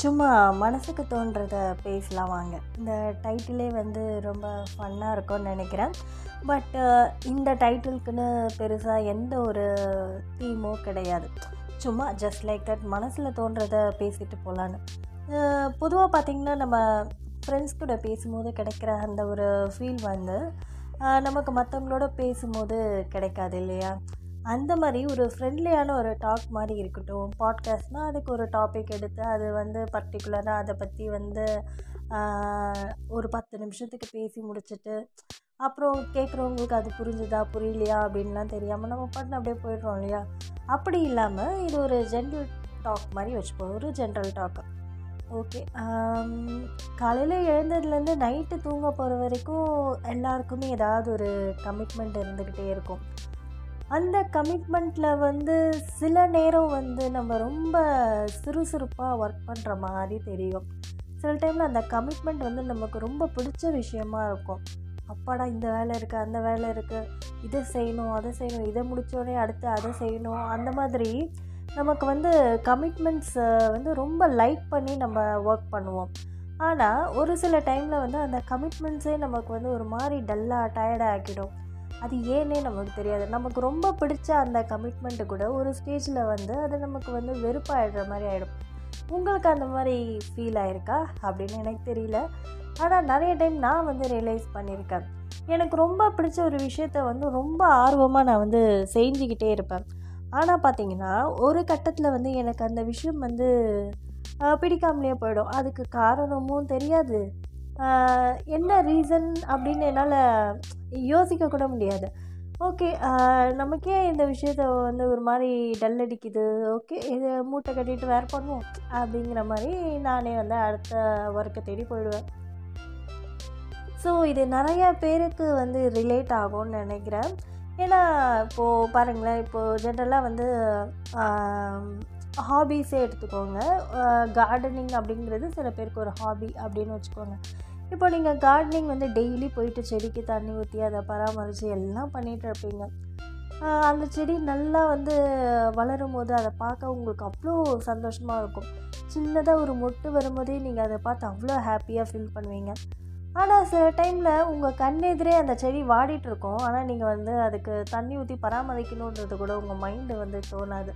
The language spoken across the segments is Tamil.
சும்மா மனசுக்கு தோன்றத பேசலாம் வாங்க இந்த டைட்டிலே வந்து ரொம்ப ஃபன்னாக இருக்கும்னு நினைக்கிறேன். பட் இந்த டைட்டிலுக்குன்னு பெருசாக எந்த ஒரு தீமோ கிடையாது. சும்மா ஜஸ்ட் லைக் தட் மனசில் தோன்றத பேசிட்டு போகலான்னு பொதுவாக பார்த்திங்கன்னா நம்ம ஃப்ரெண்ட்ஸ் கூட பேசும்போது கிடைக்கிற அந்த ஒரு ஃபீல் வந்து நமக்கு மற்றவங்களோட பேசும்போது கிடைக்காது இல்லையா? அந்த மாதிரி ஒரு ஃப்ரெண்ட்லியான ஒரு டாக் மாதிரி இருக்கட்டும் பாட்காஸ்ட்னால் அதுக்கு ஒரு டாபிக் எடுத்து அது வந்து பர்டிகுலராக அதை பற்றி வந்து ஒரு பத்து நிமிஷத்துக்கு பேசி முடிச்சுட்டு அப்புறம் கேட்குறவங்களுக்கு அது புரிஞ்சுதா புரியலையா அப்படின்லாம் தெரியாமல் நம்ம பாட்டு அப்படியே போயிடுறோம் இல்லையா? அப்படி இல்லாமல் இது ஒரு ஜென்ரல் டாக் மாதிரி வச்சுப்போம் ஒரு ஜென்ரல் டாக் ஓகே காலையில் எழுந்ததுலேருந்து நைட்டு தூங்க போகிற வரைக்கும் எல்லாருக்குமே ஏதாவது ஒரு கமிட்மெண்ட் இருந்துக்கிட்டே இருக்கும். அந்த கமிட்மெண்ட்டில் வந்து சில நேரம் வந்து நம்ம ரொம்ப சுறுசுறுப்பாக ஒர்க் பண்ணுற மாதிரி தெரியும். சில டைமில் அந்த கமிட்மெண்ட் வந்து நமக்கு ரொம்ப பிடிச்ச விஷயமா இருக்கும். அப்பாடா இந்த வேலை இருக்குது அந்த வேலை இருக்குது இதை செய்யணும் அதை செய்யணும். இதை முடித்தோடனே அடுத்து அதை செய்யணும். அந்த மாதிரி நமக்கு வந்து கமிட்மெண்ட்ஸ் வந்து ரொம்ப லைக் பண்ணி நம்ம ஒர்க் பண்ணுவோம். ஆனால் ஒரு சில டைமில் வந்து அந்த கமிட்மெண்ட்ஸே நமக்கு வந்து ஒரு மாதிரி டல்லாக டயர்டாக ஆக்கிடும். அது ஏன்னே நமக்கு தெரியாது. நமக்கு ரொம்ப பிடிச்ச அந்த கமிட்மெண்ட்டு கூட ஒரு ஸ்டேஜில் வந்து அது நமக்கு வந்து வெறுப்பாயிடுற மாதிரி ஆகிடும் உங்களுக்கு அந்த மாதிரி ஃபீல் ஆயிருக்கா? அப்படின்னு எனக்கு தெரியல. ஆனால் நிறைய டைம் நான் வந்து ரியலைஸ் பண்ணியிருக்கேன். எனக்கு ரொம்ப பிடிச்ச ஒரு விஷயத்த வந்து ரொம்ப ஆர்வமாக நான் வந்து செஞ்சுக்கிட்டே இருப்பேன். ஆனால் பார்த்தீங்கன்னா ஒரு கட்டத்தில் வந்து எனக்கு அந்த விஷயம் வந்து பிடிக்காமலேயே பிடிக்காமலே போயிடும். அதுக்கு காரணமும் தெரியாது. என்ன ரீசன் அப்படின்னு என்னால் யோசிக்க கூட முடியாது. ஓகே நமக்கே இந்த விஷயத்த வந்து ஒரு மாதிரி டல் அடிக்குது. ஓகே இது மூட்டை கட்டிட்டு வேறு பண்ணுவோம் அப்படிங்கிற மாதிரி நானே வந்து அடுத்த ஒர்க்கை தேடி போயிடுவேன். ஸோ இது நிறைய பேருக்கு வந்து ரிலேட் ஆகும்னு நினைக்கிறேன். ஏன்னா இப்போது பாருங்களேன் இப்போது ஜென்ரலாக வந்து ஹாபீஸே எடுத்துக்கோங்க. கார்டனிங் அப்படிங்கிறது சில பேருக்கு ஒரு ஹாபி அப்படின்னு வச்சுக்கோங்க. இப்போ நீங்கள் கார்டனிங் வந்து டெய்லி போயிட்டு செடிக்கு தண்ணி ஊற்றி அதை பராமரித்து எல்லாம் பண்ணிகிட்டு இருப்பீங்க. அந்த செடி நல்லா வந்து வளரும் போது அதை பார்க்க உங்களுக்கு அவ்வளோ சந்தோஷமாக இருக்கும். சின்னதாக ஒரு மொட்டு வரும்போதே நீங்கள் அதை பார்த்து அவ்வளோ ஹாப்பியாக ஃபீல் பண்ணுவீங்க. ஆனால் சில டைமில் உங்கள் கண்ணெதிரே அந்த செடி வாடிட்டுருக்கோம் ஆனால் நீங்கள் வந்து அதுக்கு தண்ணி ஊற்றி பராமரிக்கணுன்றது கூட உங்கள் மைண்டு வந்து தோணாது.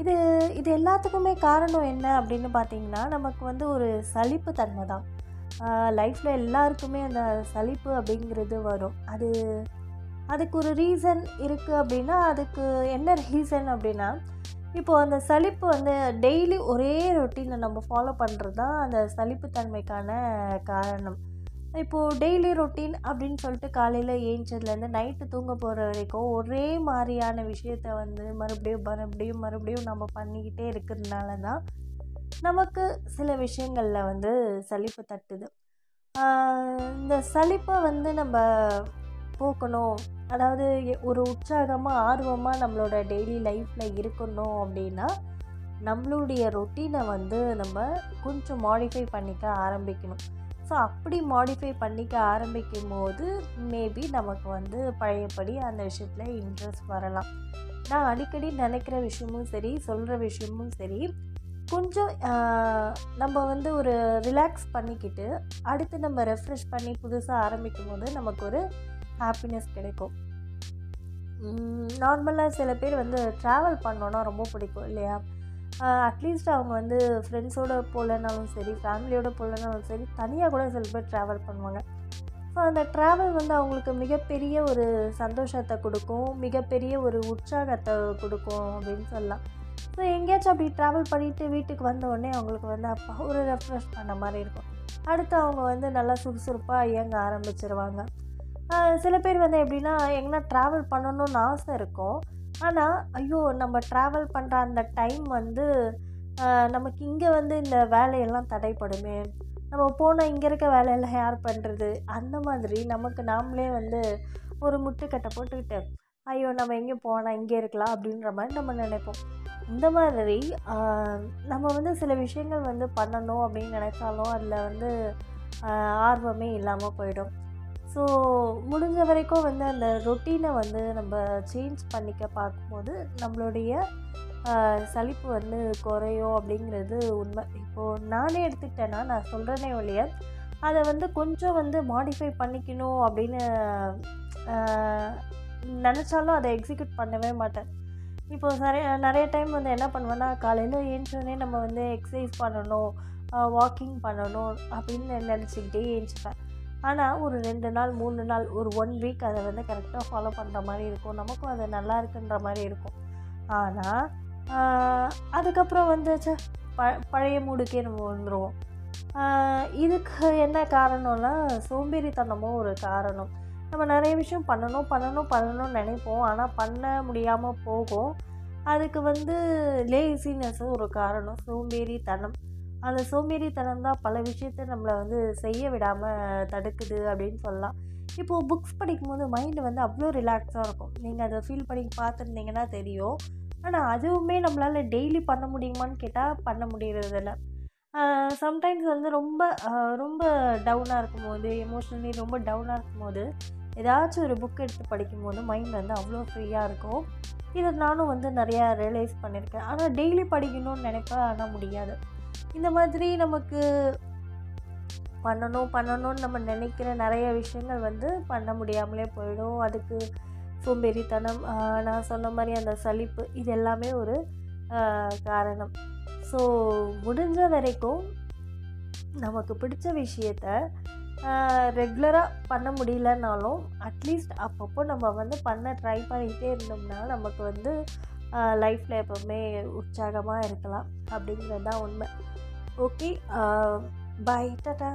இது இது எல்லாத்துக்குமே காரணம் என்ன அப்படின்னு பார்த்தீங்கன்னா நமக்கு வந்து ஒரு சலிப்பு தன்மை தான். லைஃப்பில் எல்லாருக்குமே அந்த சலிப்பு அப்படிங்கிறது வரும். அது அதுக்கு ஒரு ரீசன் இருக்குது அப்படின்னா அதுக்கு என்ன ரீசன் அப்படின்னா இப்போது அந்த சலிப்பு வந்து டெய்லி ஒரே ரொட்டீனை நம்ம ஃபாலோ பண்ணுறது தான் அந்த சலிப்புத்தன்மைக்கான காரணம். இப்போது டெய்லி ரொட்டீன் அப்படின்னு சொல்லிட்டு காலையில் ஏஞ்சதுலேருந்து நைட்டு தூங்க போகிற வரைக்கும் ஒரே மாதிரியான விஷயத்த வந்து மறுபடியும் மறுபடியும் மறுபடியும் நம்ம பண்ணிக்கிட்டே இருக்கிறதுனால தான் நமக்கு சில விஷயங்களில் வந்து சலிப்பு தட்டுது. இந்த சலிப்பை வந்து நம்ம போக்கணும். அதாவது எ- ஒரு உற்சாகமாக ஆர்வமாக நம்மளோட டெய்லி லைஃப்பில் இருக்கணும் அப்படின்னா நம்மளுடைய ரொட்டீனை வந்து நம்ம கொஞ்சம் மாடிஃபை பண்ணிக்க ஆரம்பிக்கணும். ஸோ அப்படி மாடிஃபை பண்ணிக்க ஆரம்பிக்கும் போது மேபி நமக்கு வந்து பழையபடி அந்த விஷயத்தில் இன்ட்ரெஸ்ட் வரலாம். நான் அடிக்கடி நினைக்கிற விஷயமும் சரி சொல்கிற விஷயமும் சரி கொஞ்சம் நம்ம வந்து ஒரு ரிலாக்ஸ் பண்ணிக்கிட்டு அடுத்து நம்ம ரெஃப்ரெஷ் பண்ணி புதுசாக ஆரம்பிக்கும் போது நமக்கு ஒரு ஹாப்பினஸ் கிடைக்கும். நார்மலாக சில பேர் வந்து ட்ராவல் பண்ணோன்னா ரொம்ப பிடிக்கும் இல்லையா? அட்லீஸ்ட் அவங்க வந்து ஃப்ரெண்ட்ஸோடு போகலனாலும் சரி ஃபேமிலியோடு போகலனாலும் சரி தனியாக கூட சில பேர் ட்ராவல் பண்ணுவாங்க. ஸோ அந்த ட்ராவல் வந்து அவங்களுக்கு மிகப்பெரிய ஒரு சந்தோஷத்தை கொடுக்கும் மிகப்பெரிய ஒரு உற்சாகத்தை கொடுக்கும் அப்படின்னு சொல்லலாம். ஸோ எங்கேயாச்சும் அப்படி ட்ராவல் பண்ணிவிட்டு வீட்டுக்கு வந்த உடனே அவங்களுக்கு வந்து அப்போ ஒரு ரெஃப்ரெஷ் பண்ண மாதிரி இருக்கும். அடுத்து அவங்க வந்து நல்லா சுறுசுறுப்பாக இயங்க ஆரம்பிச்சிருவாங்க. சில பேர் வந்து எப்படின்னா எங்கன்னா ட்ராவல் பண்ணணும்னு ஆசை இருக்கும். ஆனால் ஐயோ நம்ம ட்ராவல் பண்ணுற அந்த டைம் வந்து நமக்கு இங்கே வந்து இந்த வேலையெல்லாம் தடைப்படுமே. நம்ம போனால் இங்கே இருக்க வேலையெல்லாம் யார் பண்ணுறது அந்த மாதிரி நமக்கு நாமளே வந்து ஒரு முட்டுக்கட்டை போட்டுக்கிட்டு ஐயோ நம்ம எங்கே போனால் இங்கே இருக்கலாம் அப்படின்ற மாதிரி நம்ம நினைப்போம். இந்த மாதிரி நம்ம வந்து சில விஷயங்கள் வந்து பண்ணணும் அப்படின்னு நினச்சாலும் அதில் வந்து ஆர்வமே இல்லாமல் போயிடும். ஸோ முடிஞ்ச வரைக்கும் வந்து அந்த ரொட்டீனை வந்து நம்ம சேஞ்ச் பண்ணிக்க பார்க்கும்போது நம்மளுடைய சலிப்பு வந்து குறையும் அப்படிங்கிறது உண்மை. இப்போது நானே எடுத்துக்கிட்டேன்னா நான் சொல்கிறேனே ஒழிய அதை வந்து கொஞ்சம் வந்து மாடிஃபை பண்ணிக்கணும் அப்படின்னு நினச்சாலும் அதை எக்ஸிக்யூட் பண்ணவே மாட்டேன். இப்போது நிறைய நிறைய டைம் வந்து என்ன பண்ணுவேன்னா காலையில் ஏஞ்சோடனே நம்ம வந்து எக்ஸசைஸ் பண்ணணும் வாக்கிங் பண்ணணும் அப்படின்னு நினச்சிக்கிட்டே ஏஞ்சிப்பேன். ஆனால் ஒரு ரெண்டு நாள் மூணு நாள் ஒரு ஒன் வீக் அதை வந்து கரெக்டாக ஃபாலோ பண்ணுற மாதிரி இருக்கும். நமக்கும் அது நல்லா இருக்குன்ற மாதிரி இருக்கும். ஆனால் அதுக்கப்புறம் வந்து ப பழைய மூடுக்கே நம்ம வந்துடுவோம் இதுக்கு என்ன காரணம்னா சோம்பேறித்தனமும் ஒரு காரணம். நம்ம நிறைய விஷயம் பண்ணணும் பண்ணணும் பண்ணணும்னு நினைப்போம். ஆனால் பண்ண முடியாமல் போகும். அதுக்கு வந்து லேசினஸும் ஒரு காரணம். சோம்பேறித்தனம். அந்த சோம்பேறித்தனம் தான் பல விஷயத்த நம்மளை வந்து செய்ய விடாமல் தடுக்குது அப்படின்னு சொல்லலாம். இப்போது புக்ஸ் படிக்கும்போது மைண்டு வந்து அவ்வளோ ரிலாக்ஸாக இருக்கும். நீங்கள் அதை ஃபீல் பண்ணி பார்த்துருந்தீங்கன்னா தெரியும். ஆனால் அதுவுமே நம்மளால் டெய்லி பண்ண முடியுமான்னு கேட்டால் பண்ண முடியறதில்ல. சம்டைம்ஸ் வந்து ரொம்ப ரொம்ப டவுனாக இருக்கும்போது எமோஷ்னலி ரொம்ப டவுனாக இருக்கும்போது ஏதாச்சும் ஒரு புக் எடுத்து படிக்கும்போது மைண்ட் வந்து அவ்வளோ ஃப்ரீயாக இருக்கும் இதை நானும் வந்து நிறையா ரியலைஸ் பண்ணியிருக்கேன் ஆனால் டெய்லி படிக்கணும்னு நினைப்பேன் ஆனால் முடியாது. இந்த மாதிரி நமக்கு பண்ணணும் பண்ணணும்னு நம்ம நினைக்கிற நிறைய விஷயங்கள் வந்து பண்ண முடியாமலே போயிடும். அதுக்கு சோம்பேறித்தனம் நான் சொன்ன மாதிரி அந்த சலிப்பு இது எல்லாமே ஒரு காரணம். ஸோ முடிஞ்ச வரைக்கும் நமக்கு பிடிச்ச விஷயத்த ரெகுலராக பண்ண முடியலனாலும் அட்லீஸ்ட் அப்பப்போ நம்ம வந்து பண்ண ட்ரை பண்ணிகிட்டே இருந்தோம்னா நமக்கு வந்து லைஃப்பில் எப்போவுமே உற்சாகமாக இருக்கலாம். அப்படிங்கிறது தான் உண்மை. Okay bye tata